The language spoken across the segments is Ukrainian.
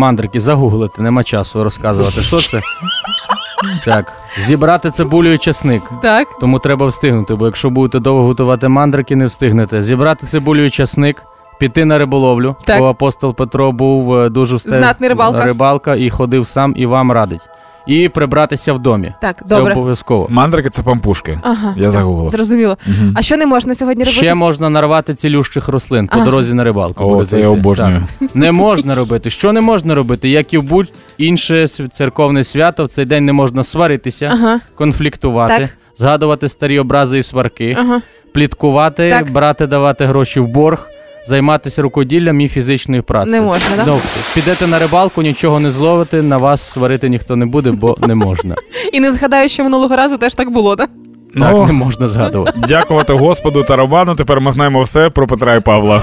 мандрики, загуглити, нема часу розказувати, що це. Так, зібрати цибулю і часник. Так. Тому треба встигнути, бо якщо будете довго готувати мандрики, не встигнете. Зібрати цибулю і часник, піти на риболовлю, Так. бо апостол Петро був е, дуже встиг... Знатний рибалка. рибалка і ходив сам і вам радить. І прибратися в домі. Так, Це добре. обов'язково. Мандрики це пампушки. Ага, Я все, загуглив. Зрозуміло. Мгм. А що не можна сьогодні робити? Ще можна нарвати цілющих рослин по Ага. дорозі на рибалку. О, це я обожнюю. Так. Не можна робити. Що не можна робити? Як і в будь-інше св- церковне свято, в цей день не можна сваритися, Ага, конфліктувати, Так. згадувати старі образи і сварки, ага. пліткувати, Так. брати, давати гроші в борг. Займатися рукоділлям і фізичною працею. Не можна, да? Добре. Підете на рибалку, нічого не зловите, на вас сварити ніхто не буде, бо не можна. І не згадаю, що минулого разу теж так було, так? Так, Ну, не можна згадувати. дякувати Господу та Роману. Тепер ми знаємо все про Петра і Павла.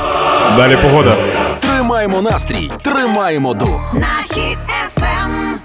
Далі погода. Тримаємо настрій, тримаємо дух. На Хіт FM.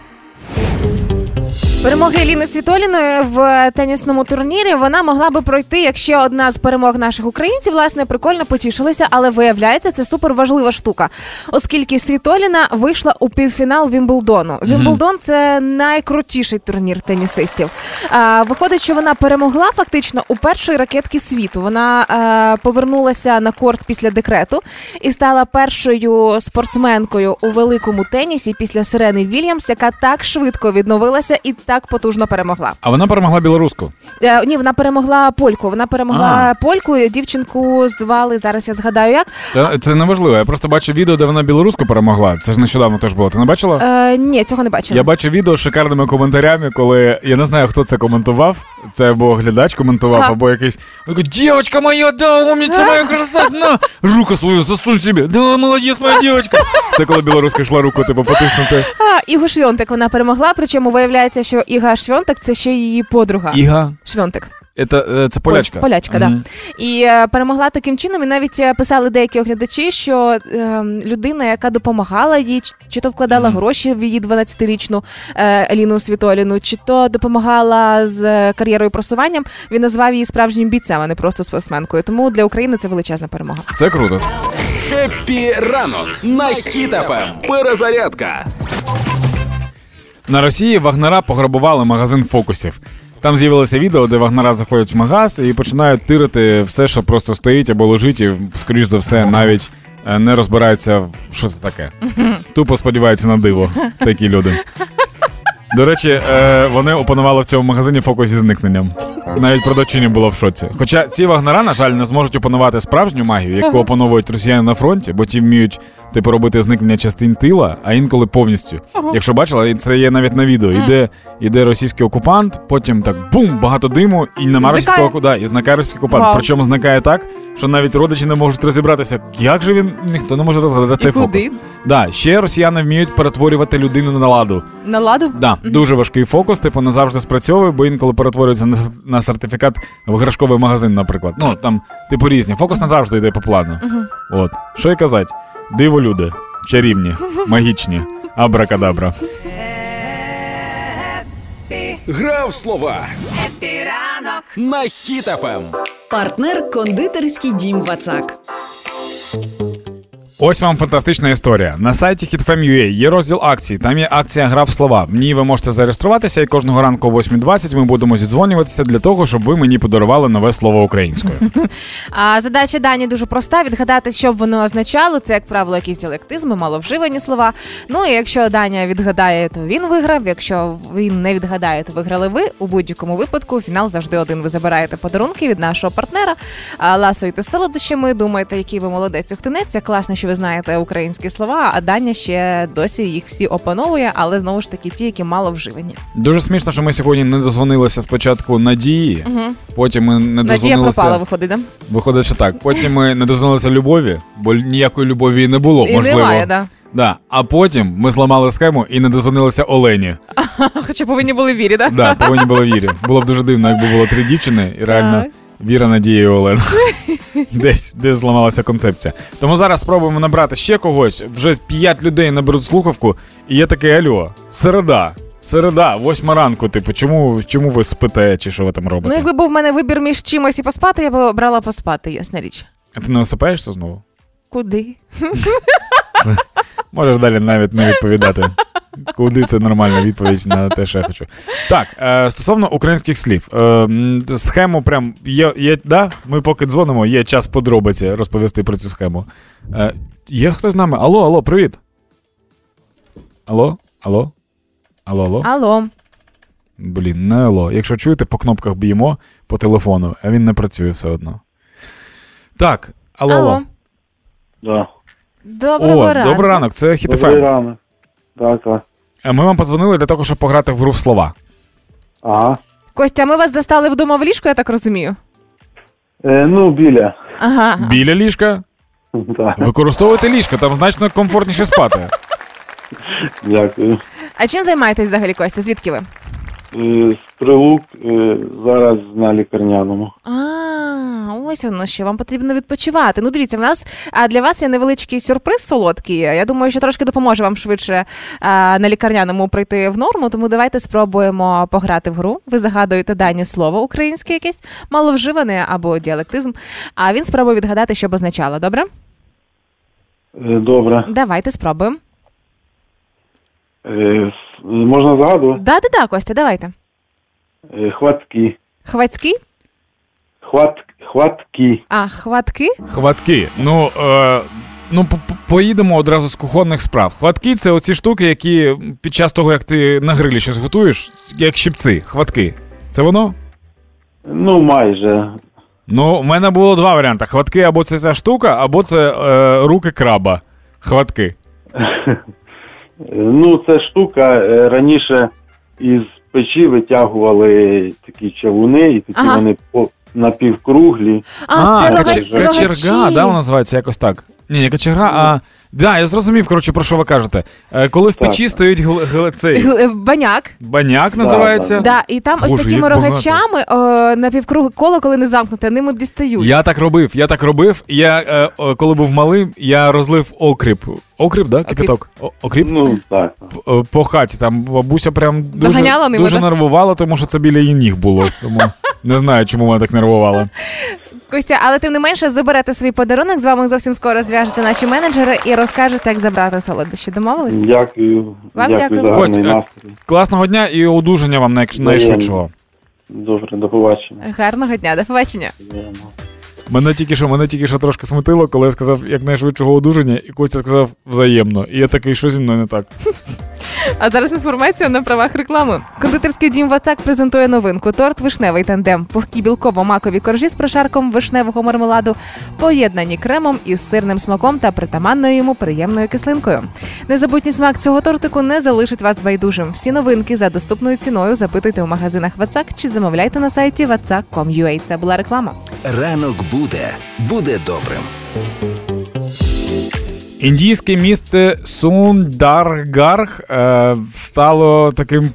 Перемоги Еліни Світоліної в тенісному турнірі вона могла би пройти, якщо одна з перемог наших українців, власне, прикольно потішилися, але виявляється, це супер важлива штука, оскільки Світоліна вийшла у півфінал Вімблдону. Вімблдон це найкрутіший турнір тенісистів. А, виходить, що вона перемогла фактично у першої ракетки світу. Вона е, повернулася на корт після декрету і стала першою спортсменкою у великому тенісі після Сирени Вільямс, яка так швидко відновилася і так потужно перемогла. А вона перемогла білоруську. Е, ні, вона перемогла польку. Вона перемогла А. польку. Дівчинку звали зараз. Я згадаю як. Та це не важливо. Я просто бачив відео, де вона білоруську перемогла. Це ж нещодавно теж було. Ти не бачила? Е, ні, цього не бачила. Я бачив відео з шикарними коментарями, коли я не знаю, хто це коментував. Це або глядач коментував, Ага. або якийсь. Каже, Дівчинка моя, да, умниця моя красавиця, на, руку свою засунь собі. Да, молодець, моя дівчинка. Це коли білоруська йшла руку, типу, потиснути. А, Іго Швьонтик вона перемогла. Причому виявляється, що Іга Швьонтик це ще її подруга. Іга. Швьонтик. Це, е, це полячка. Полячка, да. І е, перемогла таким чином. І навіть е, писали деякі оглядачі, що е, людина, яка допомагала їй, чи, то вкладала Мгм. гроші в її 12-річну е, Еліну Світоліну, чи то допомагала з е, кар'єрою просуванням, він назвав її справжнім бійцем, а не просто спортсменкою. Тому для України це величезна перемога. Це круто. Хеппі ранок на Хіт FM. Перезарядка. На Росії вагнера пограбували магазин фокусів. Там з'явилося відео, де вагнера заходять в магаз і починають тирити все, що просто стоїть або лежить, і, скоріш за все, навіть е, не розбираються, що це таке. Тупо сподіваються на диво. Такі люди. До речі, е, вони опанували в цьому магазині фокус зі зникненням. Навіть продавчиня була в шоці. Хоча ці вагнера, на жаль, не зможуть опанувати справжню магію, яку опановують росіяни на фронті, бо ті вміють типу робити зникнення частин тила, а інколи повністю. Якщо бачила, і це є навіть на відео. Іде, іде російський окупант, потім так бум, багато диму, і нема російського окупанта, і зникає російський окупант. Вау. Причому зникає так, що навіть родичі не можуть розібратися, як же він ніхто не може розгадати цей І куди? фокус. Да, ще росіяни вміють перетворювати людину на ладу. На ладу? Да, дуже важкий фокус, типу, не завжди спрацьовує, бо інколи перетворюється на, на сертифікат в іграшковий магазин, наприклад. Ну там, типу, різні. Фокус не завжди йде по плану. От. Що й казати? Диво люди, чарівні, магічні, абракадабра. Грав слова Хеппі ранок на Хіт FM. Партнер кондитерський дім Вацак. Ось вам фантастична історія. На сайті HitFM.ua є розділ акцій. Там є акція Гра в слова. В ній ви можете зареєструватися, і кожного ранку о 8.20 ми будемо зідзвонюватися для того, щоб ви мені подарували нове слово українською. А задача Дані дуже проста: відгадати, що б воно означало. Це, як правило, якісь діалектизми, маловживані слова. Ну і якщо Даня відгадає, то він виграв. Якщо він не відгадає, то виграли ви. У будь-якому випадку фінал завжди один. Ви забираєте подарунки від нашого партнера. Ласуєте солодощами. Думаєте, який ви молодець ухтинець. Класно, що ви знаєте українські слова. А Даня ще досі їх всі опановує, але знову ж таки ті, які мало вживані. Дуже смішно, що ми сьогодні не дозвонилися спочатку Надії, потім ми не Надія дозвонилися. пропала, виходить, да? Виходить, що так. Потім ми не дозвонилися любові, бо ніякої любові і не було, І можливо. немає, да. Да. А потім ми зламали схему і не дозвонилися Олені. Хоча повинні були вірі, да? Да, повинні були вірі. Було б дуже дивно, якби було три дівчини, і реально Так. Віра, Надія і Олена. Десь, десь зламалася концепція. Тому зараз спробуємо набрати ще когось. Вже п'ять людей наберуть слухавку, і є таке альо. Середа. Середа, восьма ранку. Типу, чому, чому ви спите, чи що ви там Ну, робите? якби був в мене вибір між чимось і поспати, я б обрала поспати, ясна річ. А ти не висипаєшся знову? Куди? Можеш далі навіть не відповідати. Куди це нормальна відповідь на те, що я хочу. Так, е, стосовно українських слів, е, схему прям є, є. Да? Ми поки дзвонимо, є час подробиці розповісти про цю схему. Е, є хто з нами? Алло, алло, привіт. Алло, алло, алло, алло. Алло. Блін, не алло. Якщо чуєте, по кнопках б'ємо по телефону, а він не працює все одно. Так, алло, алло. Да. Доброго О, ранку. добрий ранок, це Добрий Хітофем. ранок. Так, так. Ми вам подзвонили для того, щоб пограти в гру в слова. Ага. Костя, ми вас застали вдома в ліжку, я так розумію. Е, ну, біля. Ага. Біля ліжка. Так, Використовуйте ліжко, там значно комфортніше спати. дякую. А чим займаєтесь взагалі, Костя? Звідки ви? Е, Стрелук е, зараз на лікарняному. А, ось воно що. Вам потрібно відпочивати. Ну, дивіться, в нас а, для вас є невеличкий сюрприз солодкий. Я думаю, що трошки допоможе вам швидше а, на лікарняному прийти в норму. Тому давайте спробуємо пограти в гру. Ви загадуєте дані слово українське якесь, маловживане або діалектизм. А він спробує відгадати, що б означало. Добре? Е, добре. Давайте спробуємо. Е, можна загадувати? Да, да, да, Костя, давайте. Е, хватки. Хвацькі? Хват, хватки. А, хватки? Хватки. Ну, е, ну по- по- поїдемо одразу з кухонних справ. Хватки це оці штуки, які під час того, як ти на грилі щось готуєш, як щипці. Хватки. Це воно? Ну, майже. Ну, у мене було два варіанти: хватки або це ця штука, або це е, руки краба. Хватки. Ну, це штука е, раніше із печі витягували такі чавуни, і такі Ага. вони по, напівкруглі. А, це рогачі. качерга, да, вона називається якось так. Ні, не кочерга, а. Да, я зрозумів, коротше, про що ви кажете. Е, коли в Так, печі так. стоїть гл- гл- цей Гл- е, Баняк. баняк називається. да. Да, і там ось Боже, такими як багато. рогачами о, напівкруги коло, коли не замкнуте, ними дістають. Я так робив, я так робив. Я е, о, коли був малим, я розлив окріп. Окріп, да? Кипяток? О- Окріп? Ну, так. П- По хаті. Там бабуся прям дуже, Доганяла ними, дуже да? нервувала, тому що це біля її ніг було. Тому не знаю, чому вона так нервувала. Костя, але тим не менше заберете свій подарунок. З вами зовсім скоро зв'яжуться наші менеджери і розкажете, як забрати солодощі. Домовились? Дякую. Вам дякую дякую. Кость, е. Класного дня і одужання вам най- найшвидшого. Добре, до побачення. Гарного дня, до побачення. Мене тільки що, мене тільки що трошки смутило, коли я сказав якнайшвидшого одужання, і Костя сказав взаємно. І я такий, що зі мною не так. А зараз інформація на правах реклами. Кондитерський дім Вацак презентує новинку: торт вишневий тандем, пухкі білково-макові коржі з прошарком вишневого мармеладу, поєднані кремом із сирним смаком та притаманною йому приємною кислинкою. Незабутній смак цього тортику не залишить вас байдужим. Всі новинки за доступною ціною запитуйте у магазинах Вацак чи замовляйте на сайті vatsak.com.ua. Це була реклама. Ранок буде, буде добрим. Індійське місто Сундаргарх е, стало таким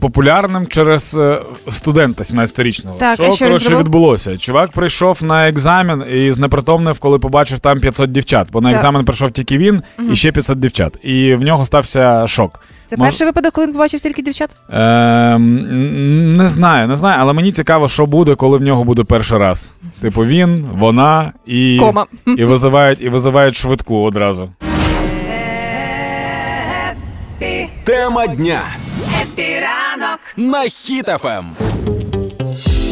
популярним через е, студента 17-річного. Так, що, що коротше відбулося? Чувак прийшов на екзамен і знепритомнив, коли побачив там 500 дівчат. Бо на Так. екзамен прийшов тільки він і ще 500 дівчат. І в нього стався шок. Це Мож- перший випадок, коли він побачив стільки дівчат. Ем, не знаю, не знаю, але мені цікаво, що буде, коли в нього буде перший раз. Типу він, вона і, Кома. і, визивають, і визивають швидку одразу. Тема дня Епіранок. на Ем.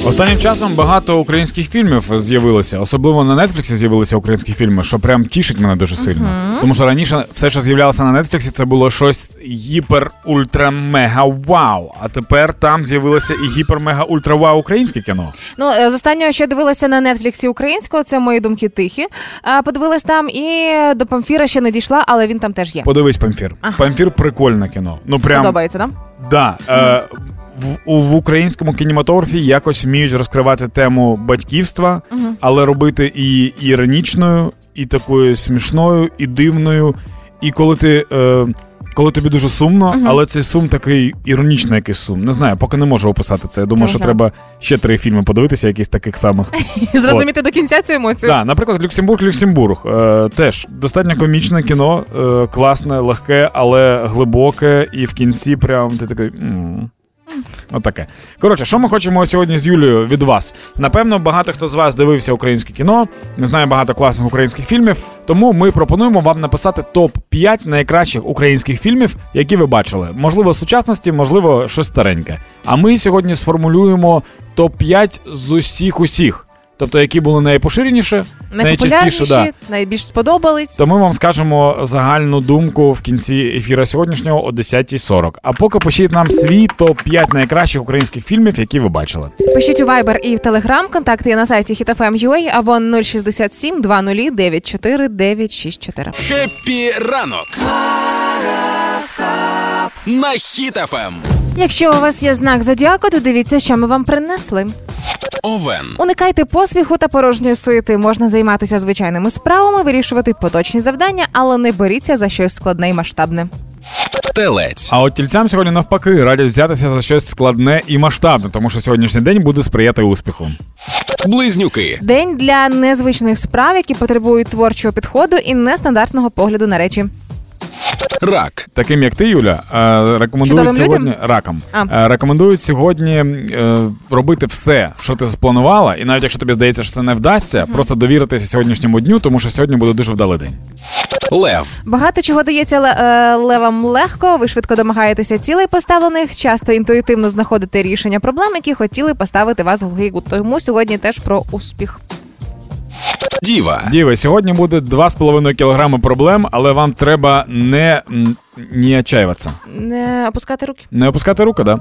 Останнім часом багато українських фільмів з'явилося, особливо на Нетфліксі з'явилися українські фільми, що прям тішить мене дуже сильно. Тому що раніше все, що з'являлося на Нетфліксі, це було щось гіпер ультра мега вау. А тепер там з'явилося і гіпер мега ультра вау українське кіно. Ну, е, з останнього, що дивилася на нетфліксі українського, це мої думки тихі. А, Подивилась там і до Памфіра ще не дійшла, але він там теж є. Подивись Памфір. Ага. Памфір прикольне кіно. Ну прям Подобається, да? Да, е, в, в українському кінематографі якось вміють розкривати тему батьківства, але робити і іронічною, і такою смішною, і дивною. І коли ти. Е, коли тобі дуже сумно, але цей сум такий іронічний якийсь сум. Не знаю, поки не можу описати це. Я думаю, що треба ще три фільми подивитися, якісь таких самих. Зрозуміти до кінця цю емоцію. Да, наприклад, Люксембург, Люксембург. Е, теж достатньо комічне кіно, е, класне, легке, але глибоке, і в кінці прям ти такий. Отаке. Коротше, що ми хочемо сьогодні з Юлією від вас? Напевно, багато хто з вас дивився українське кіно, знає багато класних українських фільмів. Тому ми пропонуємо вам написати топ 5 найкращих українських фільмів, які ви бачили. Можливо, сучасності, можливо, щось стареньке. А ми сьогодні сформулюємо топ 5 з усіх усіх. Тобто, які були найпоширеніші, найчастіше, да. найбільш сподобались. То ми вам скажемо загальну думку в кінці ефіра сьогоднішнього о 10.40. А поки пишіть нам свій топ-5 найкращих українських фільмів, які ви бачили. Пишіть у Viber і в Telegram. Контакти є на сайті hitfm.ua або 067 20 94 964. Хеппі ранок. На Хіт FM. Якщо у вас є знак зодіаку, то дивіться, що ми вам принесли. Овен. Уникайте поспіху та порожньої суєти. Можна займатися звичайними справами, вирішувати поточні завдання, але не беріться за щось складне і масштабне. Телець. А от тільцям сьогодні навпаки радять взятися за щось складне і масштабне, тому що сьогоднішній день буде сприяти успіху. Близнюки. День для незвичних справ, які потребують творчого підходу і нестандартного погляду на речі. Рак. Таким як ти, Юля, е, рекомендують Чудовим сьогодні людям? раком. А. Е, Рекомендують сьогодні е, робити все, що ти запланувала, і навіть якщо тобі здається, що це не вдасться, просто довіритися сьогоднішньому дню, тому що сьогодні буде дуже вдалий день. Лев. Багато чого дається е, левам легко. Ви швидко домагаєтеся цілей поставлених, часто інтуїтивно знаходите рішення проблем, які хотіли поставити вас в гигу. Тому сьогодні теж про успіх. Діва. Діви, сьогодні буде 2,5 кілограми проблем, але вам треба не, не отчаиватися. Не опускати руки. Не опускати руку, да?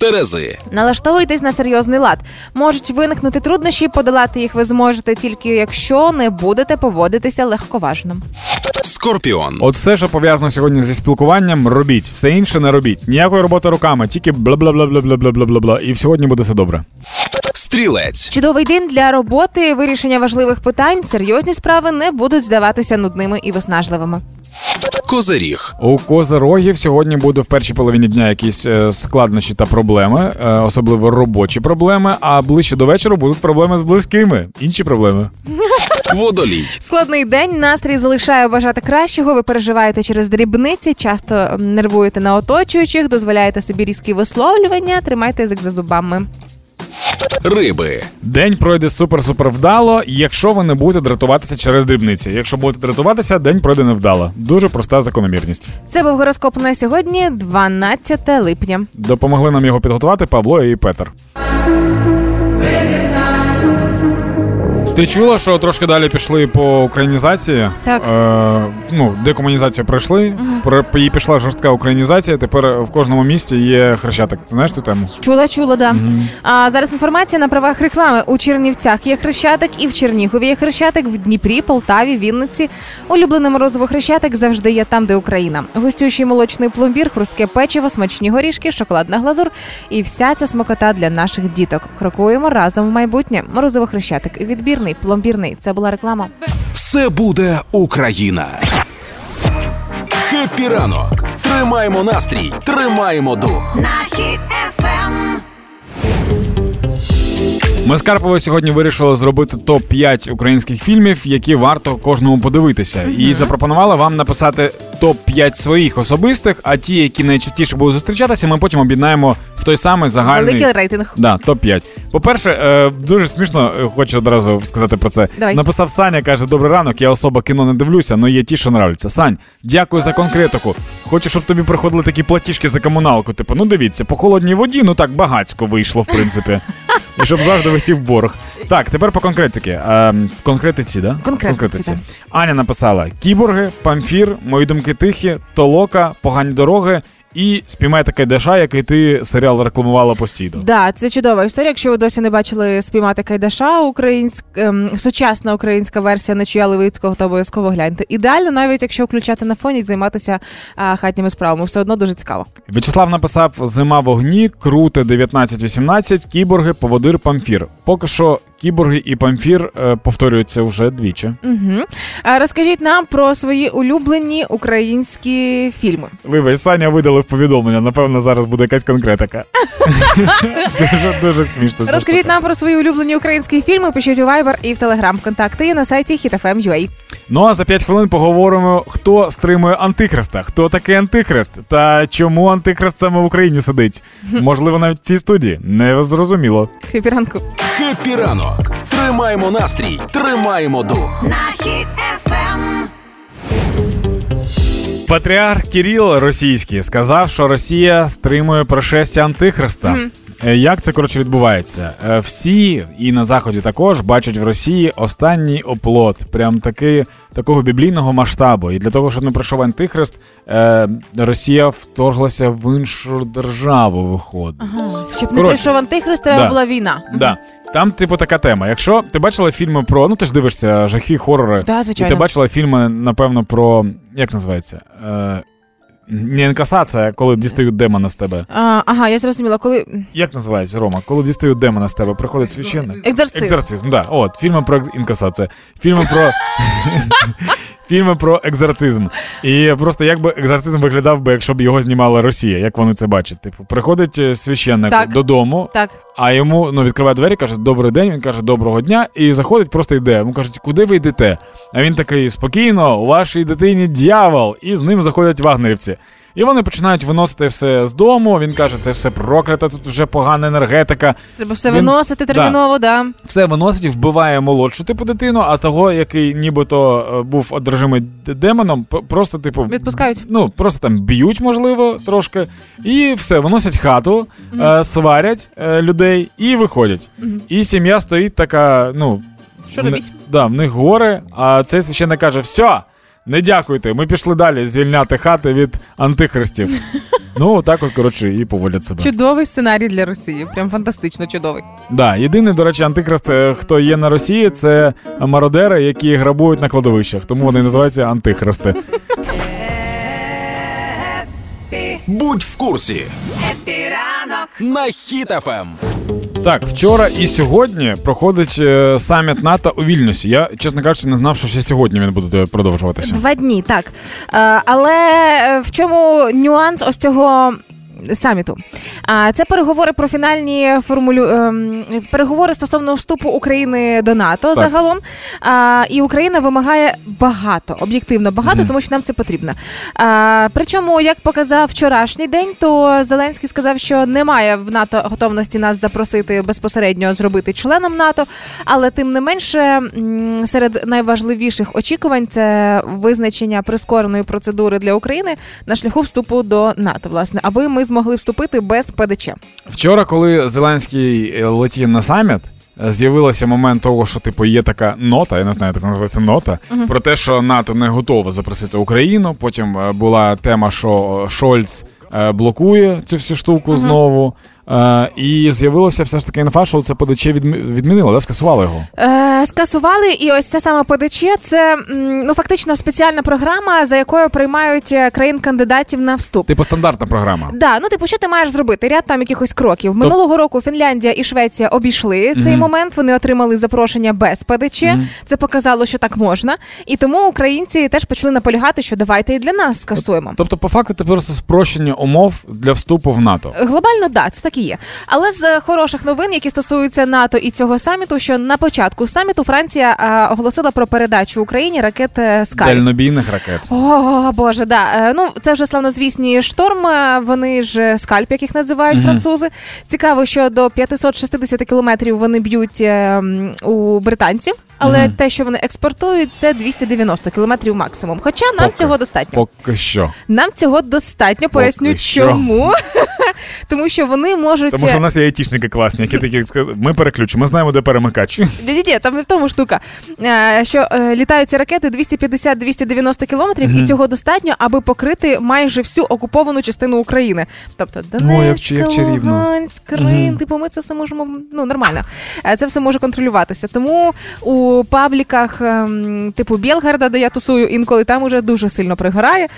Терези. Налаштовуйтесь на серйозний лад. Можуть виникнути труднощі, подолати їх ви зможете тільки якщо не будете поводитися легковажно. Скорпіон. От все, що пов'язано сьогодні зі спілкуванням, робіть. Все інше не робіть. Ніякої роботи руками, тільки бла бла бла бла бла бла бла бла бла. І сьогодні буде все добре. Стрілець. Чудовий день для роботи, вирішення важливих питань. Серйозні справи не будуть здаватися нудними і виснажливими. Козиріг. У козирогів сьогодні буде в першій половині дня якісь е, складнощі та проблеми, е, особливо робочі проблеми. А ближче до вечора будуть проблеми з близькими. Інші проблеми. Водолій. Складний день, настрій залишає бажати кращого. Ви переживаєте через дрібниці, часто нервуєте на оточуючих, дозволяєте собі різкі висловлювання, тримайте язик за зубами. Риби. День пройде супер-супер вдало, якщо ви не будете дратуватися через дрібниці. Якщо будете дратуватися, день пройде невдало. Дуже проста закономірність. Це був гороскоп на сьогодні, 12 липня. Допомогли нам його підготувати Павло і Петер. Ти чула, що трошки далі пішли по українізації? Так. Е, ну, декомунізацію пройшли, про і пішла жорстка українізація. Тепер в кожному місті є хрещатик. Ти знаєш цю тему? Чула, чула, да. А зараз інформація на правах реклами. У Чернівцях є хрещатик, і в Чернігові є хрещатик, в Дніпрі, Полтаві, Вінниці. Улюблене морозиво хрещатик завжди є там, де Україна. Густючий молочний пломбір, хрустке печиво, смачні горішки, шоколадна глазур і вся ця смакота для наших діток. Крокуємо разом в майбутнє. Морозиво хрещатик. Відбірний, пломбірний. Це була реклама. Все буде Україна. Хеппі ранок. Тримаємо настрій, тримаємо дух. на хід ефем. Ми з Карповою сьогодні вирішили зробити топ 5 українських фільмів, які варто кожному подивитися. І запропонували вам написати топ 5 своїх особистих, а ті, які найчастіше будуть зустрічатися, ми потім об'єднаємо в той самий загальний Великий рейтинг. Да, топ-5. По-перше, е, дуже смішно, е, хочу одразу сказати про це. Давай. Написав Саня, каже: Добрий ранок, я особа кіно не дивлюся, але є ті, що нравляться. Сань, дякую за конкретику. Хочу, щоб тобі приходили такі платіжки за комуналку. Типу, ну дивіться, по холодній воді, ну так багацько вийшло, в принципі. І щоб завжди висів борг. Так, тепер по конкретики. Е, конкретиці, да? Конкретиці, так. Аня написала: кіборги, памфір, мої думки тихі, толока, погані дороги. І спіймай таке деша, який ти серіал рекламувала постійно. Да, це чудова історія. Якщо ви досі не бачили спіймати Кайдаша, українськ, ем, сучасна українська версія Нечуя Левицького, то обов'язково гляньте. Ідеально, навіть якщо включати на фоні і займатися а, хатніми справами, все одно дуже цікаво. В'ячеслав написав: Зима вогні, круте 19-18, кіборги, поводир, памфір. Поки що кіборги і памфір е, повторюються вже двічі. Угу. Розкажіть нам про свої улюблені українські фільми. Вибач, Саня видалив повідомлення. Напевно, зараз буде якась конкретика. Дуже дуже смішно. Розкажіть нам про свої улюблені українські фільми. Пишіть у Viber і в Telegram. Контакти є на сайті hitfm.ua. Ну а за 5 хвилин поговоримо, хто стримує антихриста, хто такий антихрист, та чому антихрист саме в Україні сидить. Можливо, навіть в цій студії. Не зрозуміло. Хепі ранку. Ранок. Тримаємо настрій, тримаємо дух. На хід ефем. Патріарх Кіріл російський сказав, що Росія стримує пришестя антихриста. Е, Як це коротше відбувається? Е, Всі і на заході також бачать в Росії останній оплот, прям таки такого біблійного масштабу. І для того, щоб не прийшов антихрист, е, Росія вторглася в іншу державу. Виходить. Щоб не прийшов антихрист, треба Да. була війна. Да. Там, типу, така тема. Якщо ти бачила фільми про. Ну, ти ж дивишся жахи, хорори. Да, І ти бачила фільми, напевно, про. Як називається? Е, не інкасація, коли дістають демона з тебе. А, ага, я зрозуміла, коли Як називається, Рома? Коли дістають демона з тебе, приходить священник? Екзорцизм. Екзорцизм, да. От, фільми про інкасація. Фільми про. Фільми про екзорцизм. І просто як би екзорцизм виглядав би, якщо б його знімала Росія, як вони це бачать. Типу, приходить е, священник Так. додому, Так. а йому ну, відкриває двері, каже, добрий день. Він каже, доброго дня, і заходить, просто йде. Йому кажуть, куди ви йдете? А він такий спокійно, у вашій дитині дьявол, і з ним заходять вагнерівці. І вони починають виносити все з дому. Він каже, це все проклято, тут вже погана енергетика. Треба все Він- виносити терміново, да. Все виносить, вбиває молодшу типу дитину, а того, який нібито е, був одержимий демоном, просто типу Відпускають. Ну просто там б'ють, можливо, трошки, і все, виносять хату, е, сварять е, людей і виходять. І сім'я стоїть така, ну. Що в? Да, в них горе, а цей священник каже: все, не дякуйте, ми пішли далі звільняти хати від антихристів. ну, так от, коротше, і поводять себе. Чудовий сценарій для Росії. Прям фантастично чудовий. Да, єдиний, до речі, антихрист, е, хто є на Росії, це мародери, які грабують на кладовищах. Тому вони називаються антихристи. Будь в курсі Хеппі ранок на Хіт FM. Так, вчора і сьогодні проходить е, саміт НАТО у Вільнюсі. Я, чесно кажучи, не знав, що ще сьогодні він буде продовжуватися. Два дні, так. Е, але е, в чому нюанс ось цього. Саміту а це переговори про фінальні формулю ем, переговори стосовно вступу України до НАТО Так. загалом. А, і Україна вимагає багато, об'єктивно багато, Мгм. тому що нам це потрібно. А, причому, як показав вчорашній день, то Зеленський сказав, що немає в НАТО готовності нас запросити безпосередньо зробити членом НАТО. Але тим не менше, серед найважливіших очікувань це визначення прискореної процедури для України на шляху вступу до НАТО, власне, аби ми змогли вступити без ПДЧ. Вчора, коли Зеленський е, летів на саміт, з'явилося момент того, що типу є така нота, я не знаю, як це називається нота, про те, що НАТО не готове запросити Україну. Потім е, була тема, що Шольц е, блокує цю всю штуку знову. Е, і з'явилося все ж таки інфа, що це ПДЧ відмі- відмінило, да? скасували його. Е, скасували, і ось це саме ПДЧ. Це ну фактично спеціальна програма, за якою приймають е, країн кандидатів на вступ. Типу стандартна програма. Да, ну типу, що ти маєш зробити? Ряд там якихось кроків. Минулого року Фінляндія і Швеція обійшли цей момент. Вони отримали запрошення без ПДЧ. Мгм. Це показало, що так можна. І тому українці теж почали наполягати, що давайте і для нас скасуємо. Тобто, по факту, це просто спрощення умов для вступу в НАТО. Глобально, да, це так і є. Але з е, хороших новин, які стосуються НАТО і цього саміту, що на початку саміту Франція е, оголосила про передачу Україні ракет е, Скай. Дальнобійних ракет. О, Боже, да. Е, Ну, це вже славнозвісні шторм. е, Вони ж скальп, як їх називають Мгм. французи. Цікаво, що до 560 кілометрів вони б'ють е, у британців, але Мгм. те, що вони експортують, це 290 кілометрів максимум. Хоча нам Поки. цього достатньо. Поки що. Нам цього достатньо. Поясню, що. чому. Тому що вони можуть. Тому що в нас є айтішники класні, які такі сказали, ми переключимо, ми знаємо, де перемикач. Ні-ні-ні, там не в тому штука. Е, Що е, літають ці ракети 250-290 кілометрів, і цього достатньо, аби покрити майже всю окуповану частину України. Тобто Донецьк. Луганськ, Крим. Мгм. Типу, ми це все можемо ну нормально. Е, Це все може контролюватися. Тому у у пабліках, ем, типу Білгарда, де я тусую, інколи там уже дуже сильно пригорає.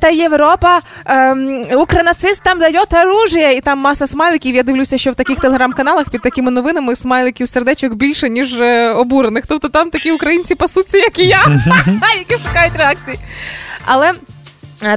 Це Європа, ем, укронацистам дає оружие, і там маса смайликів. Я дивлюся, що в таких телеграм-каналах під такими новинами смайликів сердечок більше, ніж е, обурених. Тобто там такі українці пасуться, як і я, які шукають реакції. Але.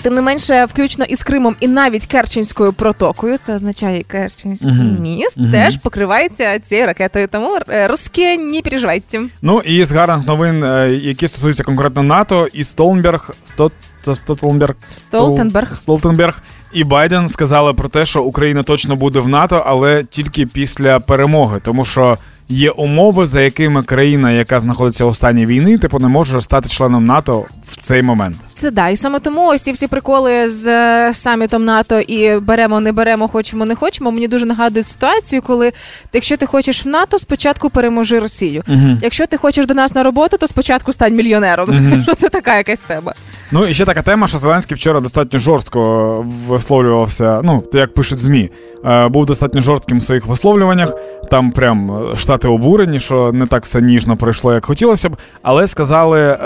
Тим не менше, включно із Кримом і навіть Керченською протокою, це означає Керченський Мгм. міст, Мгм. теж покривається цією ракетою. Тому е, русські не переживайте. Ну і з гарних новин, е, які стосуються конкретно НАТО, і Столнберг, Сто, Сто- Столтенберг, Столтенберг. Столтенберг і Байден сказали про те, що Україна точно буде в НАТО, але тільки після перемоги, тому що є умови, за якими країна, яка знаходиться у стані війни, типу не може стати членом НАТО в цей момент. Це да, і саме тому ось ці всі приколи з е, самітом НАТО і беремо, не беремо, хочемо, не хочемо. Мені дуже нагадують ситуацію, коли якщо ти хочеш в НАТО, спочатку переможи Росію. Якщо ти хочеш до нас на роботу, то спочатку стань мільйонером. Що це така якась тема. Ну і ще така тема, що Зеленський вчора достатньо жорстко висловлювався. Ну, як пишуть змі, е, був достатньо жорстким в своїх висловлюваннях. Там прям е, штати обурені, що не так все ніжно пройшло, як хотілося б. Але сказали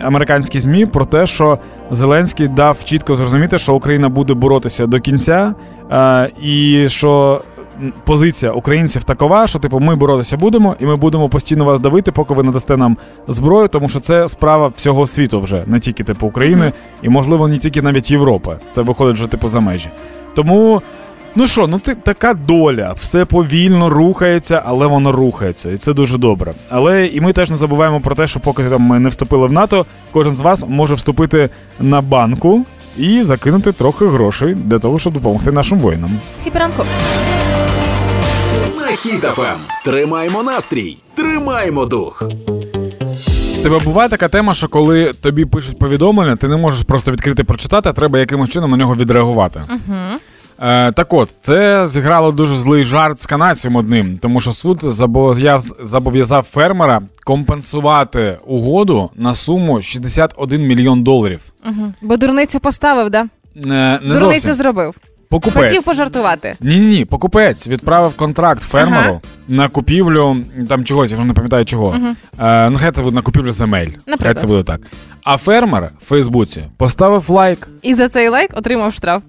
американські змі про те, що Зеленський дав чітко зрозуміти, що Україна буде боротися до кінця, е, і що. Позиція українців такова, що типу ми боротися будемо, і ми будемо постійно вас давити, поки ви надасте нам зброю, тому що це справа всього світу вже, не тільки типу України, і можливо не тільки навіть Європи. Це виходить вже типу за межі. Тому, ну що, ну ти така доля, все повільно рухається, але воно рухається, і це дуже добре. Але і ми теж не забуваємо про те, що поки там ми не вступили в НАТО, кожен з вас може вступити на банку і закинути трохи грошей для того, щоб допомогти нашим воїнам. Хіперанку. На Хіт-ФМ. Тримаємо настрій, тримаємо дух. Тебе буває така тема, що коли тобі пишуть повідомлення, ти не можеш просто відкрити прочитати, а треба якимось чином на нього відреагувати. Е, так от, це зіграло дуже злий жарт з канадцем одним, тому що суд зобов'яз- зобов'язав фермера компенсувати угоду на суму 61 мільйон доларів. Бо дурницю поставив, да? Е, не Дурницю зовсім. зробив. Покупець. Хотів пожартувати. Ні, ні, ні, покупець відправив контракт фермеру Ага. на купівлю там чогось, я вже не пам'ятаю чого. Е, ну, хай це буде на купівлю земель. Хай це буде так. А фермер в Фейсбуці поставив лайк. І за цей лайк отримав штраф.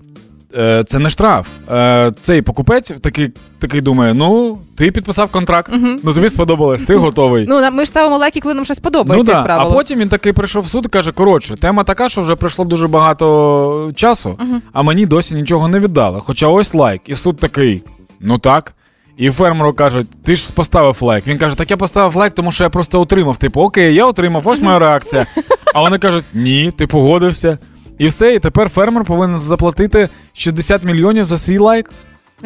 Е, це не штраф. Е, цей покупець такий, такий думає: ну, ти підписав контракт, ну тобі сподобалось, ти готовий. Ну, ми ж ставимо лайки, коли нам щось подобається, Ну як да. А потім він такий прийшов в суд і каже: коротше, тема така, що вже пройшло дуже багато часу, а мені досі нічого не віддали. Хоча ось лайк. І суд такий: ну так. І фермеру кажуть, ти ж поставив лайк. Він каже, так я поставив лайк, тому що я просто отримав. Типу, окей, я отримав, ось моя реакція. А вони кажуть, ні, ти погодився. І все, і тепер фермер повинен заплатити 60 мільйонів за свій лайк.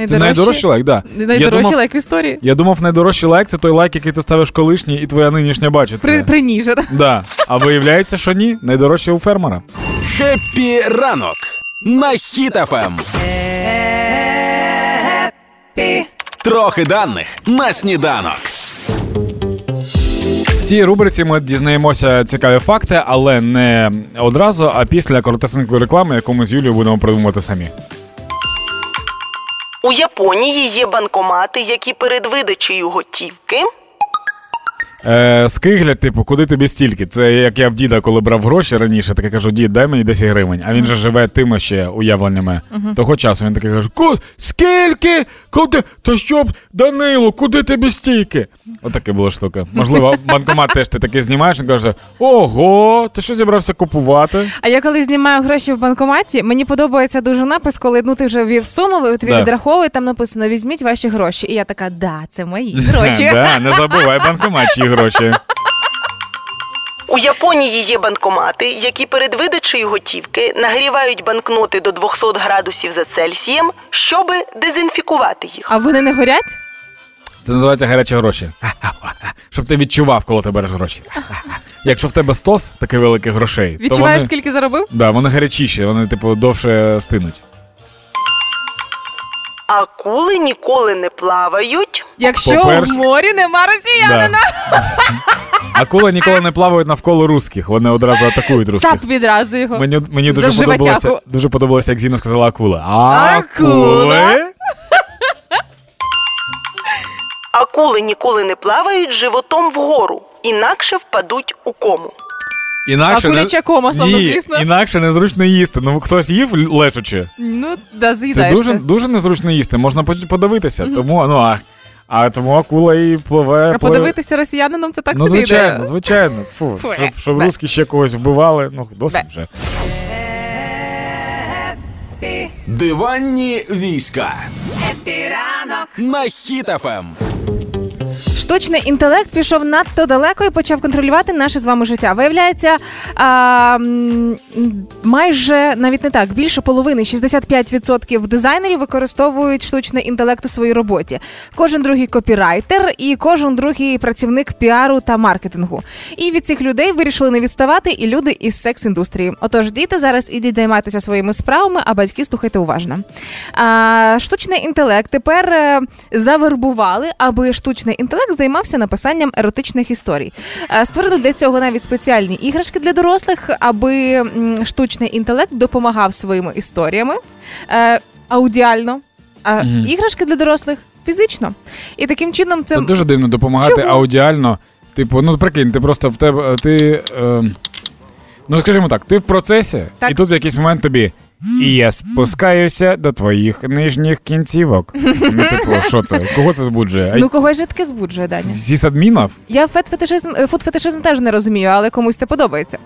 Це найдорожчий лайк, так. Да. Найдорожчий думав, лайк в історії. я думав, найдорожчий лайк це той лайк, який ти ставиш колишній, і твоя нинішня бачить. При, приніже. да? Да. А виявляється, що ні, найдорожче у фермера. Хеппі ранок на Хіт FM. Трохи даних на сніданок. Цій рубриці ми дізнаємося цікаві факти, але не одразу, а після коротесенької реклами, яку ми з Юлією будемо придумувати самі. У Японії є банкомати, які перед видачею готівки Е, скигля, типу, куди тобі стільки? Це як я в діда, коли брав гроші раніше, так я кажу, дід, дай мені 10 гривень. А він же живе тими ще уявленнями того часу. Він такий каже: Ку, скільки? Куди? То щоб, Данило, куди тобі стільки? Отаке була штука. Можливо, банкомат теж ти такий знімаєш і каже: Ого, ти що зібрався купувати? А я коли знімаю гроші в банкоматі, мені подобається дуже напис, коли ну ти вже ввів суму, тобі Да. відраховує, там написано візьміть ваші гроші. І я така, да, це мої гроші. Да, не забувай банкомат, гроші. У Японії є банкомати, які перед видачею готівки нагрівають банкноти до 200 градусів за Цельсієм, щоби дезінфікувати їх. А вони не горять? Це називається гарячі гроші. Щоб ти відчував, коли ти береш гроші. Якщо в тебе стос таких великих грошей, то Відчуваєш, вони, скільки заробив? да, вони гарячіші, вони, типу, довше стинуть. Акули ніколи не плавають. Якщо По-перше- в морі нема росіянина. Акули ніколи не плавають навколо русських, вони одразу атакують русських. Цап відразу його. Мені, мені За дуже животяку. подобалося, дуже подобалося, як Зіна сказала акула. Акула? Акули? Акули ніколи не плавають животом вгору. інакше впадуть у кому. Інакше А куряча кома, славно Ні, звісно. інакше незручно їсти. Ну хтось їв лежачи. Ну, да, Це дуже, дуже незручно їсти, можна подивитися. Тому, ну, а, а тому акула і пливе. А пливе. подивитися росіянинам це так ну, собі звичайно, йде. звичайно. Фу, Фу, щоб, щоб русські ще когось вбивали, ну досить Бе. вже. Диванні війська Хеппі ранок. на Ем. Хіт FM. Штучний інтелект пішов надто далеко і почав контролювати наше з вами життя. Виявляється, а, майже навіть не так, більше половини, 65% дизайнерів використовують штучний інтелект у своїй роботі. Кожен другий копірайтер і кожен другий працівник піару та маркетингу. І від цих людей вирішили не відставати і люди із секс-індустрії. Отож, діти зараз ідіть займатися своїми справами, а батьки слухайте уважно. А, штучний інтелект тепер е, завербували, аби штучний інтелект займався написанням еротичних історій. Е, Створили для цього навіть спеціальні іграшки для дорослих, аби штучний інтелект допомагав своїми історіями е, аудіально, а іграшки для дорослих фізично. І таким чином це, Це дуже дивно допомагати Чого? аудіально. Типу, ну прикинь, ти просто в тебе. Ти. Е, ну, скажімо так, ти в процесі, Так. і тут в якийсь момент тобі. І я спускаюся до твоїх нижніх кінцівок. Ну, типу, що це? Кого це збуджує? ну когось же таке збуджує Даня. Сісадмінов? Я фет-фетишизм, е, фуд-фетишизм теж не розумію, але комусь це подобається.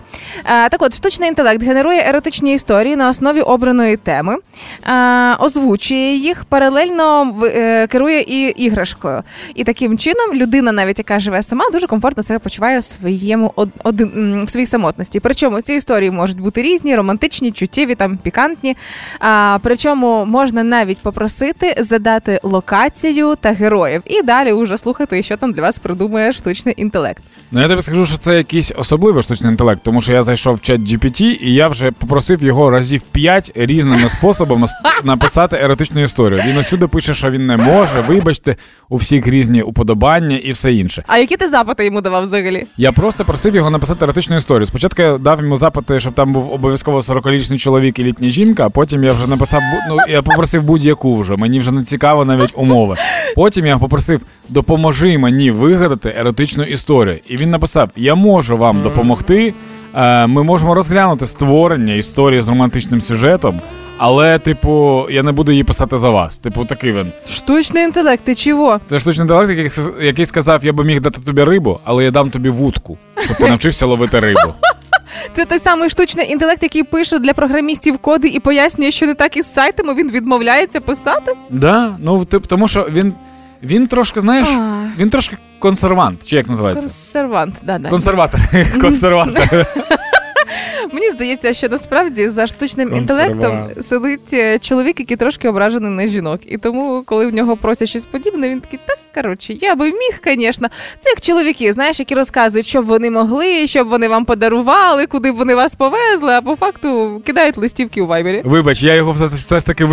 Е, так от, штучний інтелект генерує еротичні історії на основі обраної теми, е, озвучує їх, паралельно в- е, керує і іграшкою. І таким чином людина, навіть яка живе сама, дуже комфортно себе почуває у своєму од, м, в своїй самотності. Причому ці історії можуть бути різні, романтичні, чуттєві, там пікантні. А, причому можна навіть попросити задати локацію та героїв, і далі уже слухати, що там для вас придумає штучний інтелект. Ну я тобі скажу, що це якийсь особливий штучний інтелект, тому що я зайшов в чат GPT і я вже попросив його разів 5 різними способами написати еротичну історію. Він усюди пише, що він не може, вибачте, у всіх різні уподобання і все інше. А які ти запити йому давав взагалі? Я просто просив його написати еротичну історію. Спочатку я дав йому запити, щоб там був обов'язково 40-річний чоловік і літня жінка, потім я вже написав ну я попросив будь-яку вже. Мені вже не цікаво навіть умови. Потім я попросив допоможи мені вигадати еротичну історію. І він написав: Я можу вам допомогти. е, Ми можемо розглянути створення історії з романтичним сюжетом. Але, типу, я не буду її писати за вас. Типу, такий він. Штучний інтелект, ти чого? Це штучний інтелект, який, який сказав, я би міг дати тобі рибу, але я дам тобі вудку, щоб ти навчився ловити рибу. Це той самий штучний інтелект, який пише для програмістів коди і пояснює, що не так із сайтами. Він відмовляється писати. Да, ну тип, тому що він, він трошки, знаєш, А. він трошки консервант, чи як називається? Консервант, да, да. Консерватор. Консерватор. Мені здається, що насправді за штучним інтелектом сидить е, чоловік, який трошки ображений на жінок. І тому, коли в нього просять щось подібне, він такий, так коротше, я би міг, звісно. Це як чоловіки, знаєш, які розказують, що б вони могли, що б вони вам подарували, куди б вони вас повезли, а по факту кидають листівки у вайбері. Вибач, я його все, ж таки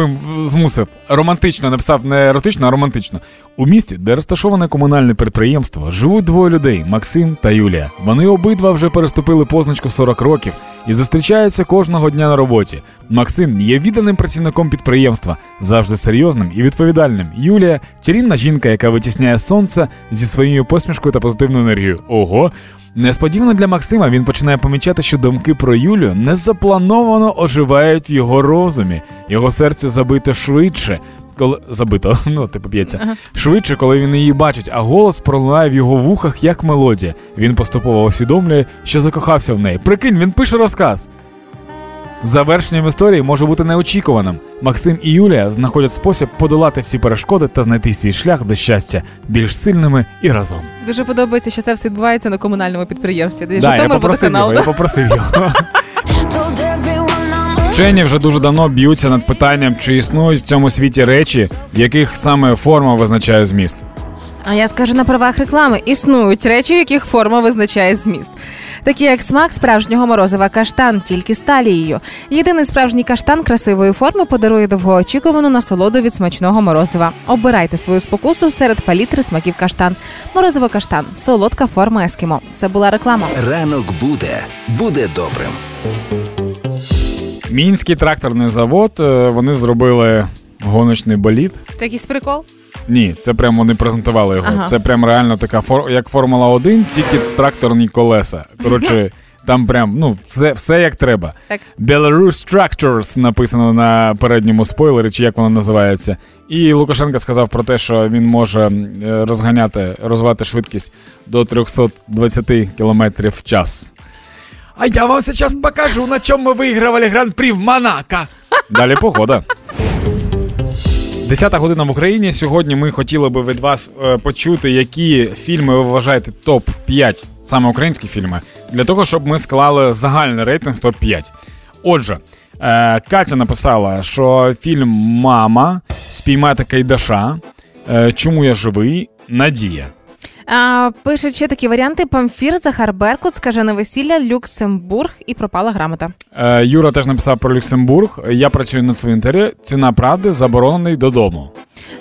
змусив. Романтично написав не еротично, а романтично. У місті, де розташоване комунальне підприємство, живуть двоє людей Максим та Юлія. Вони обидва вже переступили позначку 40 років і зустрічаються кожного дня на роботі. Максим є відданим працівником підприємства, завжди серйозним і відповідальним. Юлія чарівна жінка, яка витісняє сонце зі своєю посмішкою та позитивною енергією. Ого. Несподівано для Максима він починає помічати, що думки про Юлю незаплановано оживають в його розумі. Його серце забито швидше. Коли забито, ну типу б'ється швидше, коли він її бачить, а голос пролунає в його вухах як мелодія. Він поступово усвідомлює, що закохався в неї. Прикинь, він пише розказ. Завершенням історії може бути неочікуваним. Максим і Юлія знаходять спосіб подолати всі перешкоди та знайти свій шлях до щастя більш сильними і разом. Дуже подобається, що це все відбувається на комунальному підприємстві. Де Да, я попросив водоканал. його, я попросив його. Вчені вже дуже давно б'ються над питанням, чи існують в цьому світі речі, в яких саме форма визначає зміст. А я скажу на правах реклами: існують речі, в яких форма визначає зміст. Такі як смак справжнього морозива каштан, тільки з талією. Єдиний справжній каштан красивої форми подарує довгоочікувану насолоду від смачного морозива. Обирайте свою спокусу серед палітри смаків каштан. Морозиво каштан, солодка форма ескімо. Це була реклама. Ранок буде, буде добрим. Мінський тракторний завод. е, Вони зробили гоночний болід. Це якийсь прикол? Ні, це прямо вони презентували його. Ага. Це прям реально така фор... як Формула 1, тільки тракторні колеса. Коротше, там прям ну все, все як треба. Так. Belarus Tractors написано на передньому спойлері, чи як воно називається. І Лукашенко сказав про те, що він може е, розганяти, розвивати швидкість до 320 км в час. А я вам зараз покажу, на чому ми вигравали гран-прі в Монако. Далі погода. Десята година в Україні. Сьогодні ми хотіли би від вас е, почути, які фільми ви вважаєте топ-5, саме українські фільми, для того, щоб ми склали загальний рейтинг топ-5. Отже, е, Катя написала, що фільм Мама спіймати Кайдаша. Е, Чому я живий? Надія. А, пишуть ще такі варіанти: Памфір, Захар Беркут, скажене весілля, Люксембург і пропала грамота. Е, Юра теж написав про Люксембург. Я працюю на цвинтарі. Ціна правди заборонений додому.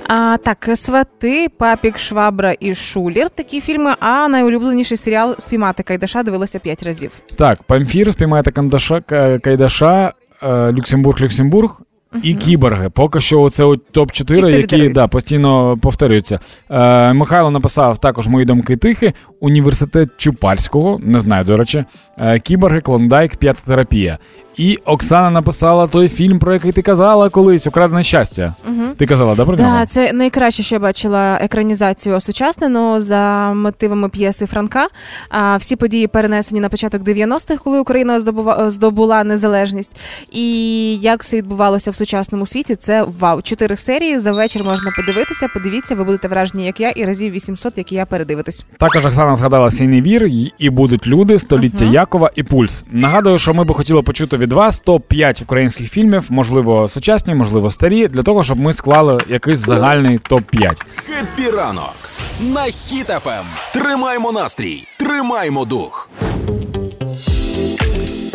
А, так, свати, папік, швабра і шулір. Такі фільми. А найулюбленіший серіал Спіймати Кайдаша дивилася п'ять разів. Так, Памфір спіймаєте Кандаша, Ка- Кайдаша, е, Люксембург, Люксембург. І кіборги. Поки що це от топ-4, які да, постійно повторюються. Е, Михайло написав також мої думки тихі. Університет Чупальського, не знаю, до речі. Е, кіборги, клондайк, п'ята терапія. І Оксана написала той фільм, про який ти казала колись, Украдене щастя. Ти казала, да, про нього? Да, це найкраще, що я бачила екранізацію осучаснену за мотивами п'єси Франка. А всі події перенесені на початок 90-х, коли Україна здобува, здобула незалежність. І як все відбувалося в сучасному світі, це вау. Чотири серії за вечір можна подивитися. Подивіться, ви будете вражені, як я, і разів 800, як і я передивитись. Також Оксана згадала «Синій вір» і будуть люди, століття Якова і пульс. Нагадую, що ми би хотіли почути від вас топ-5 українських фільмів, можливо, сучасні, можливо, старі, для того, щоб ми склали якийсь загальний топ-5. Хеппі ранок на Хіт FM. Тримаємо настрій, тримаємо дух.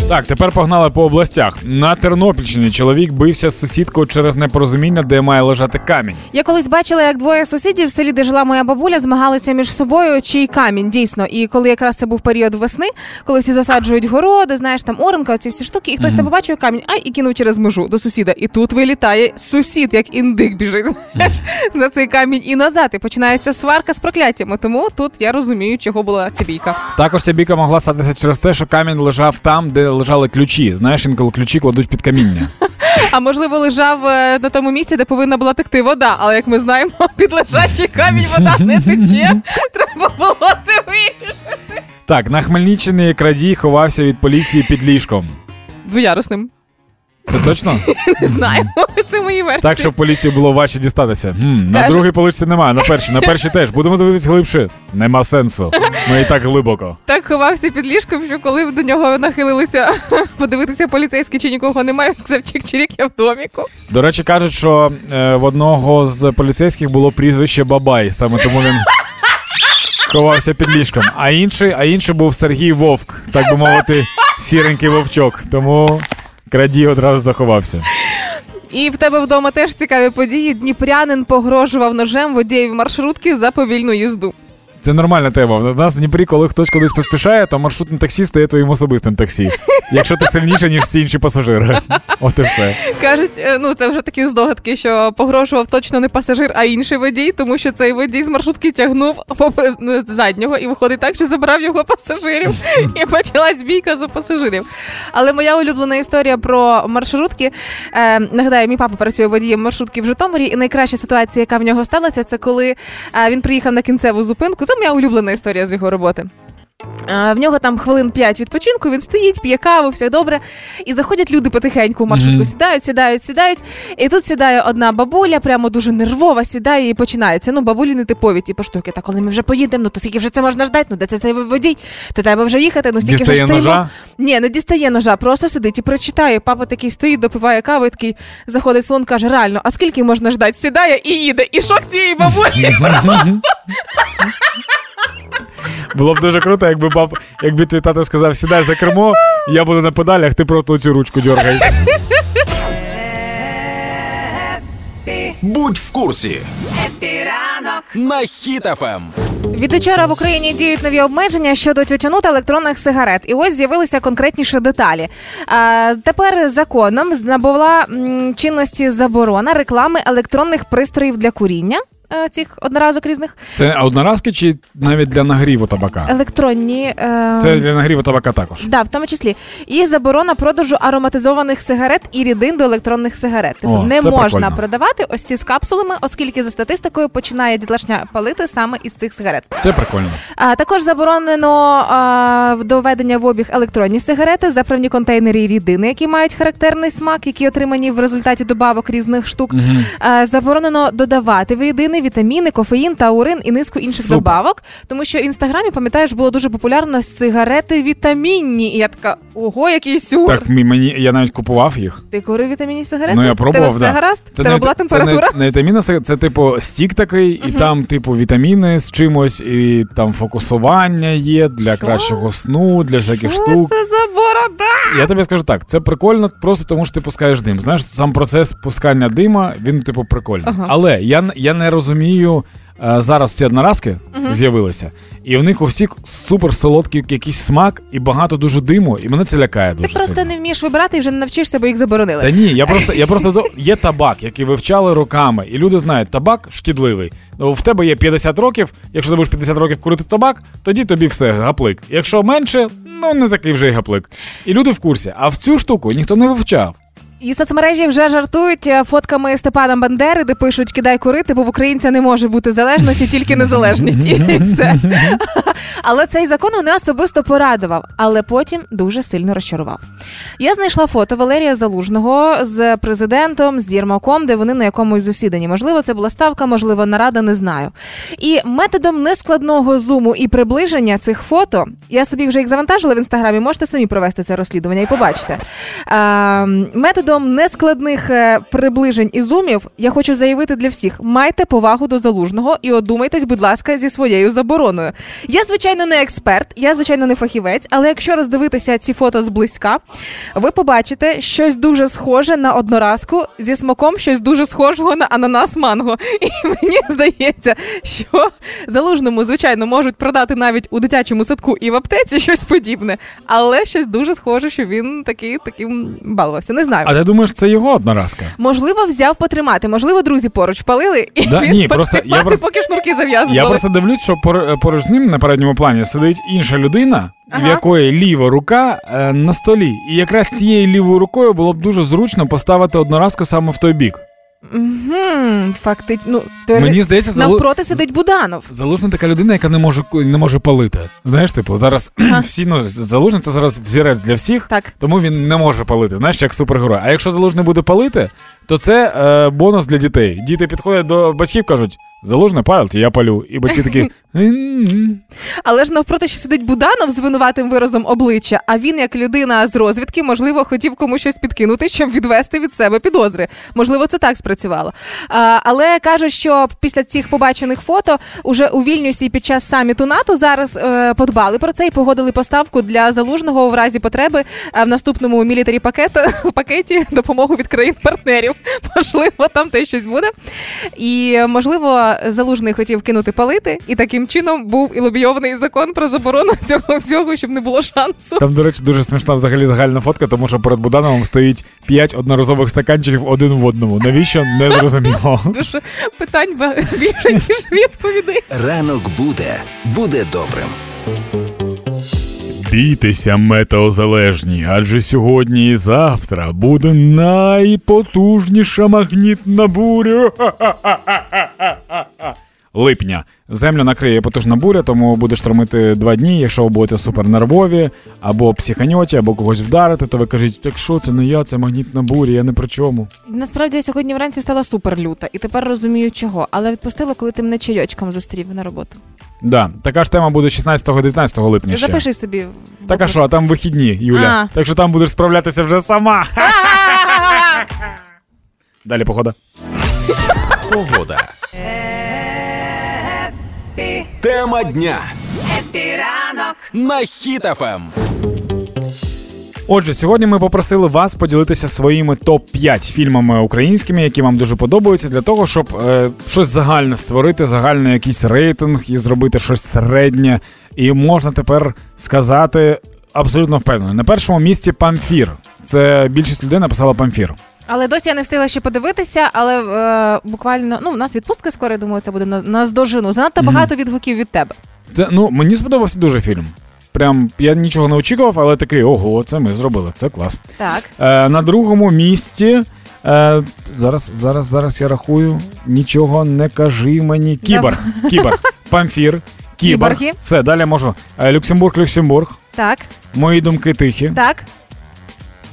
Так, тепер погнали по областях. На Тернопільщині чоловік бився з сусідкою через непорозуміння, де має лежати камінь. Я колись бачила, як двоє сусідів в селі, де жила моя бабуля, змагалися між собою, чий камінь дійсно. І коли якраз це був період весни, коли всі засаджують городи, знаєш, там оранка, ці всі штуки, і хтось там побачив камінь, ай і кинув через межу до сусіда. І тут вилітає сусід, як індик біжить за цей камінь і назад. І починається сварка з прокляттями. Тому тут я розумію, чого була ця бійка. Також ця бійка могла статися через те, що камінь лежав там, де лежали ключі. Знаєш, інколи ключі кладуть під каміння. А можливо, лежав е, на тому місці, де повинна була текти вода. Але як ми знаємо, під лежачий камінь вода не тече. Треба було це вирішити. Так, на Хмельниччині крадій ховався від поліції під ліжком. Двоярусним. Це точно? Не знаю. Це мої версії. Так, щоб поліції було важче дістатися. На Каже- другій поличці немає, на першій, на першій теж. Будемо дивитись глибше. Нема сенсу. Ми і так глибоко. Так ховався під ліжком, що коли до нього нахилилися подивитися поліцейські, чи нікого немає, він сказав чик-чирік, я в доміку. До речі, кажуть, що е, в одного з поліцейських було прізвище Бабай, саме тому він ховався під ліжком. А інший, а інший був Сергій Вовк, так би мовити, сіренький вовчок. Тому крадій одразу заховався. І в тебе вдома теж цікаві події. Дніпрянин погрожував ножем водіїв маршрутки за повільну їзду. Це нормальна тема. У нас в Дніпрі, коли хтось кудись поспішає, то маршрутне таксі стає твоїм особистим таксі. Якщо ти сильніше, ніж всі інші пасажири. От і все. Кажуть, е, ну це вже такі здогадки, що погрожував точно не пасажир, а інший водій, тому що цей водій з маршрутки тягнув заднього і виходить так, що забрав його пасажирів, і почалась бійка за пасажирів. Але моя улюблена історія про маршрутки. Е, нагадаю, мій папа працює водієм маршрутки в Житомирі, і найкраща ситуація, яка в нього сталася, це коли е, він приїхав на кінцеву зупинку. Моя улюблена історія з його роботи. В нього там хвилин 5 відпочинку, він стоїть, п'є каву, все добре. І заходять люди потихеньку в маршрутку, Мгм. сідають, сідають, сідають. І тут сідає одна бабуля, прямо дуже нервова, сідає і починається. Ну, бабулі не типові, ті штуки. Та коли ми вже поїдемо, ну то скільки вже це можна ждати? Ну де це цей водій? Та треба вже їхати, ну стільки вже Дістає стоїмо. ножа. Ні, не дістає ножа, просто сидить і прочитає. Папа такий стоїть, допиває каву, і такий заходить в салон, каже: реально, а скільки можна ждати? Сідає і їде. І шок цієї бабулі. Було б дуже круто, якби баб, якби твій тато сказав, сідай за кермо, я буду на педалях, ти просто цю ручку дергай. Будь в курсі Хеппі ранок на Хіт FM. Від учора в Україні діють нові обмеження щодо тютюну та електронних сигарет. І ось з'явилися конкретніші деталі. А, тепер законом набула м, чинності заборона реклами електронних пристроїв для куріння. Е, цих одноразок різних. Це одноразки чи навіть для нагріву табака? Електронні. Е... Це для нагріву табака також. Да, в тому числі. І заборона продажу ароматизованих сигарет і рідин до електронних сигарет. О, не можна прикольно. продавати ось ці з капсулами, оскільки за статистикою починає дітлашня палити саме із цих сигарет. Це прикольно. А також заборонено а, доведення в обіг електронні сигарети, заправні контейнери і рідини, які мають характерний смак, які отримані в результаті добавок різних штук. А, заборонено додавати в рідини вітаміни, кофеїн, таурин і низку інших Супер. добавок. Тому що в інстаграмі, пам'ятаєш, було дуже популярно сигарети вітамінні. І я така, ого, який сюр. Так, мені я навіть купував їх. Ти курив вітамінні сигарети? Ну, я В Тебе пробував, все да. гаразд? Це тебе не, була це температура? не, не вітаміна, це, це типу стік такий, і там, типу, вітаміни з чимось, і там фокусування є для кращого сну, для всяких Що штук. це? Я тобі скажу так, це прикольно просто тому, що ти пускаєш дим. Знаєш, сам процес пускання дима, він, типу, прикольний. Ага. Але я, я не розумію. Е, Зараз ці одноразки з'явилися, і в них у всіх супер солодкий якийсь смак і багато дуже диму, і мене це лякає Ти дуже просто сильно. не вмієш вибирати і вже не навчишся, бо їх заборонили. Та ні, я просто я просто є табак, який вивчали роками, і люди знають, табак шкідливий. Ну, в тебе є 50 років. Якщо ти будеш 50 років курити табак, тоді тобі все гаплик. Якщо менше, ну не такий вже й гаплик. І люди в курсі. А в цю штуку ніхто не вивчав. І соцмережі вже жартують е, фотками Степана Бандери, де пишуть кидай курити, бо в українця не може бути залежності, тільки незалежність. І все. Але цей закон мене особисто порадував, але потім дуже сильно розчарував. Я знайшла фото Валерія Залужного з президентом, з Єрмаком, де вони на якомусь засіданні. Можливо, це була ставка, можливо, нарада, не знаю. І методом нескладного зуму і приближення цих фото я собі вже їх завантажила в інстаграмі. Можете самі провести це розслідування і побачите. Е, методом нескладних е, приближень і зумів я хочу заявити для всіх: майте повагу до залужного і одумайтесь, будь ласка, зі своєю забороною. Я, звичайно, не експерт, я, звичайно, не фахівець, але якщо роздивитися ці фото зблизька, ви побачите щось дуже схоже на одноразку зі смаком щось дуже схожого на ананас манго. І мені здається, що залужному, звичайно, можуть продати навіть у дитячому садку і в аптеці щось подібне, але щось дуже схоже, що він такий таким балувався. Не знаю. Ти думаєш, це його одноразка? Можливо, взяв потримати, можливо, друзі поруч палили, і Да, він ні, просто- я просто- поки шнурки зав'язували. Я просто дивлюсь, що поруч з ним на передньому плані сидить інша людина, в якої ліва рука е, на столі. І якраз цією лівою рукою було б дуже зручно поставити одноразку саме в той бік. Угу, фактично, ну, то Мені здається, залу... навпроти сидить Буданов. залужна така людина, яка не може не може палити. Знаєш, типу, зараз всі ну залужний це зараз взірець для всіх, Так. тому він не може палити. Знаєш, як супергерой. А якщо залужний буде палити, то це е, бонус для дітей. Діти підходять до батьків, кажуть. Залужний палить, я палю. І батьки такі. Але ж навпроти ще сидить Буданов з винуватим виразом обличчя, а він, як людина з розвідки, можливо, хотів комусь щось підкинути, щоб відвести від себе підозри. Можливо, це так спрацювало. А, але кажуть, що після цих побачених фото уже у Вільнюсі під час саміту НАТО зараз е, подбали про це і погодили поставку для залужного в разі потреби е, в наступному мілітарі пакета пакеті допомогу від країн-партнерів. Можливо, там теж щось буде. І можливо, залужний хотів кинути палити, і таким чином був і лобійований закон про заборону цього всього, щоб не було шансу. Там, до речі, дуже смішна взагалі загальна фотка, тому що перед Будановим стоїть п'ять одноразових стаканчиків один в одному. Навіщо не зрозуміло. Дуже питань більше ніж відповідей. Ранок буде, буде добрим. Бійтеся, метеозалежні, адже сьогодні і завтра буде найпотужніша магнітна буря. Липня. Землю накриє потужна буря, тому буде штормити два дні. Якщо ви будете супернервові, або психаньоті, або когось вдарити, то ви кажіть, так що це не я, це магнітна буря, я не при чому. Насправді я сьогодні вранці стала супер люта, і тепер розумію чого. Але відпустила, коли ти мене чайочком зустрів на роботу. Да, така ж тема буде 16-19 липня. Ще. Запиши собі. Так а що, а там вихідні, Юля. А. Так що там будеш справлятися вже сама. Далі похода. Погода. Тема дня Хеппі ранок. на Ем. Хіт-ФМ. Отже, сьогодні ми попросили вас поділитися своїми топ-5 фільмами українськими, які вам дуже подобаються, для того, щоб е, щось загальне створити, загальний якийсь рейтинг і зробити щось середнє. І можна тепер сказати абсолютно впевнено. На першому місці Памфір. Це більшість людей написала Памфір. Але досі я не встигла ще подивитися, але е, буквально ну, у нас відпустка скоро, я думаю, це буде на, на здожину. Занадто Мгм. багато відгуків від тебе. Це ну мені сподобався дуже фільм. Прям я нічого не очікував, але такий ого, це ми зробили. Це клас. Так. Е, на другому місці. Е, зараз, зараз, зараз я рахую. Нічого не кажи мені. Кіборг. Кіборг. Памфір. Кіборг. Кіборги. Все, далі можу. Е, Люксембург, Люксембург. Так, Мої думки тихі. так.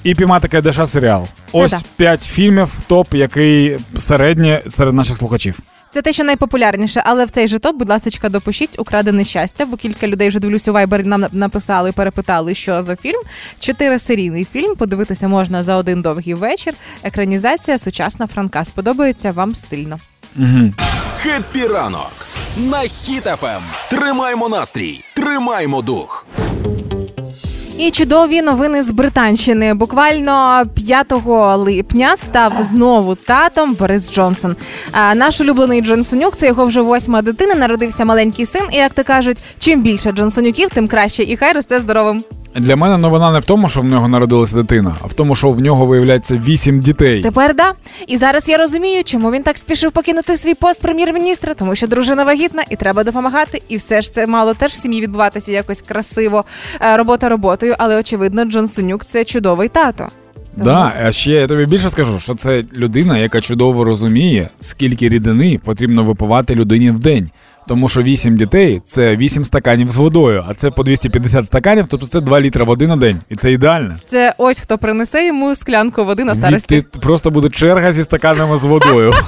І піймати Кайдаша серіал. Ось так. п'ять фільмів, топ, який середнє серед наших слухачів. Це те, що найпопулярніше, але в цей же топ, будь ласка, допишіть украдене щастя, бо кілька людей вже дивлюся у Viber нам написали, перепитали, що за фільм. Чотирисерійний фільм. Подивитися можна за один довгий вечір. Екранізація сучасна франка. Сподобається вам сильно. Угу. Хеппі ранок на Хіт-ФМ. Тримаймо настрій, тримаймо дух. І чудові новини з Британщини. Буквально 5 липня став знову татом Борис Джонсон. А наш улюблений Джонсонюк, це його вже восьма дитина. Народився маленький син. І як то кажуть, чим більше Джонсонюків, тим краще. І хай росте здоровим. Для мене новина не в тому, що в нього народилася дитина, а в тому, що в нього виявляється вісім дітей. Тепер да. І зараз я розумію, чому він так спішив покинути свій пост прем'єр-міністра, тому що дружина вагітна і треба допомагати. І все ж це мало теж в сім'ї відбуватися якось красиво. Е, Робота роботою, але очевидно, Джонсонюк це чудовий тато. Да, а ще я тобі більше скажу, що це людина, яка чудово розуміє, скільки рідини потрібно випивати людині в день. Тому що 8 дітей це 8 стаканів з водою, а це по 250 стаканів, тобто це 2 літра води на день. І це ідеально. Це ось хто принесе йому склянку води на старості. Від- ти- просто буде черга зі стаканами з водою.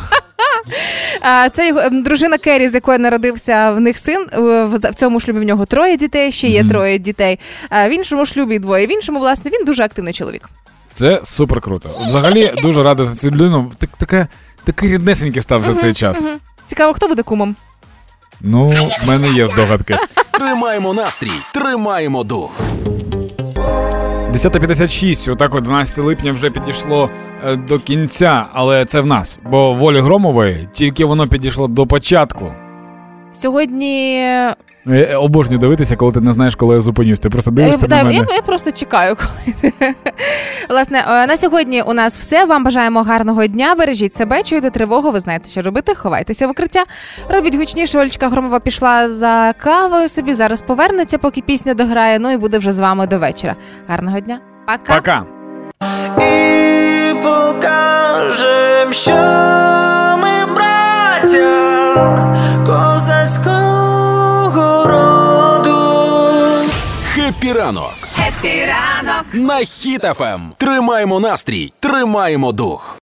А, Це його дружина Керрі, з якої народився в них син. В цьому шлюбі в нього троє дітей, ще є троє дітей. А в іншому шлюбі двоє. В іншому, власне, він дуже активний чоловік. Це супер круто. Взагалі дуже радий за цю людину. Так, таке, такий ріднесенький став за цей час. Цікаво, хто буде кумом? Ну, в мене є здогадки. Тримаємо настрій, тримаємо дух. 10.56, отак от 12 липня вже підійшло е, до кінця, але це в нас. Бо волі Громової тільки воно підійшло до початку. Сьогодні Я обожнюю дивитися, коли ти не знаєш, коли я зупинюсь. Ти просто дивишся Е, на мене. я, я просто чекаю, коли власне е, на сьогодні у нас все. Вам бажаємо гарного дня. Бережіть себе, чуєте тривогу. Ви знаєте, що робити. Ховайтеся в укриття. Робіть гучніше. Олечка Громова пішла за кавою собі. Зараз повернеться, поки пісня дограє. Ну і буде вже з вами до вечора. Гарного дня. Пока. Пока. і покажем, що ми браття козацького Хеппі ранок Епі на хітафем. Тримаємо настрій, тримаємо дух.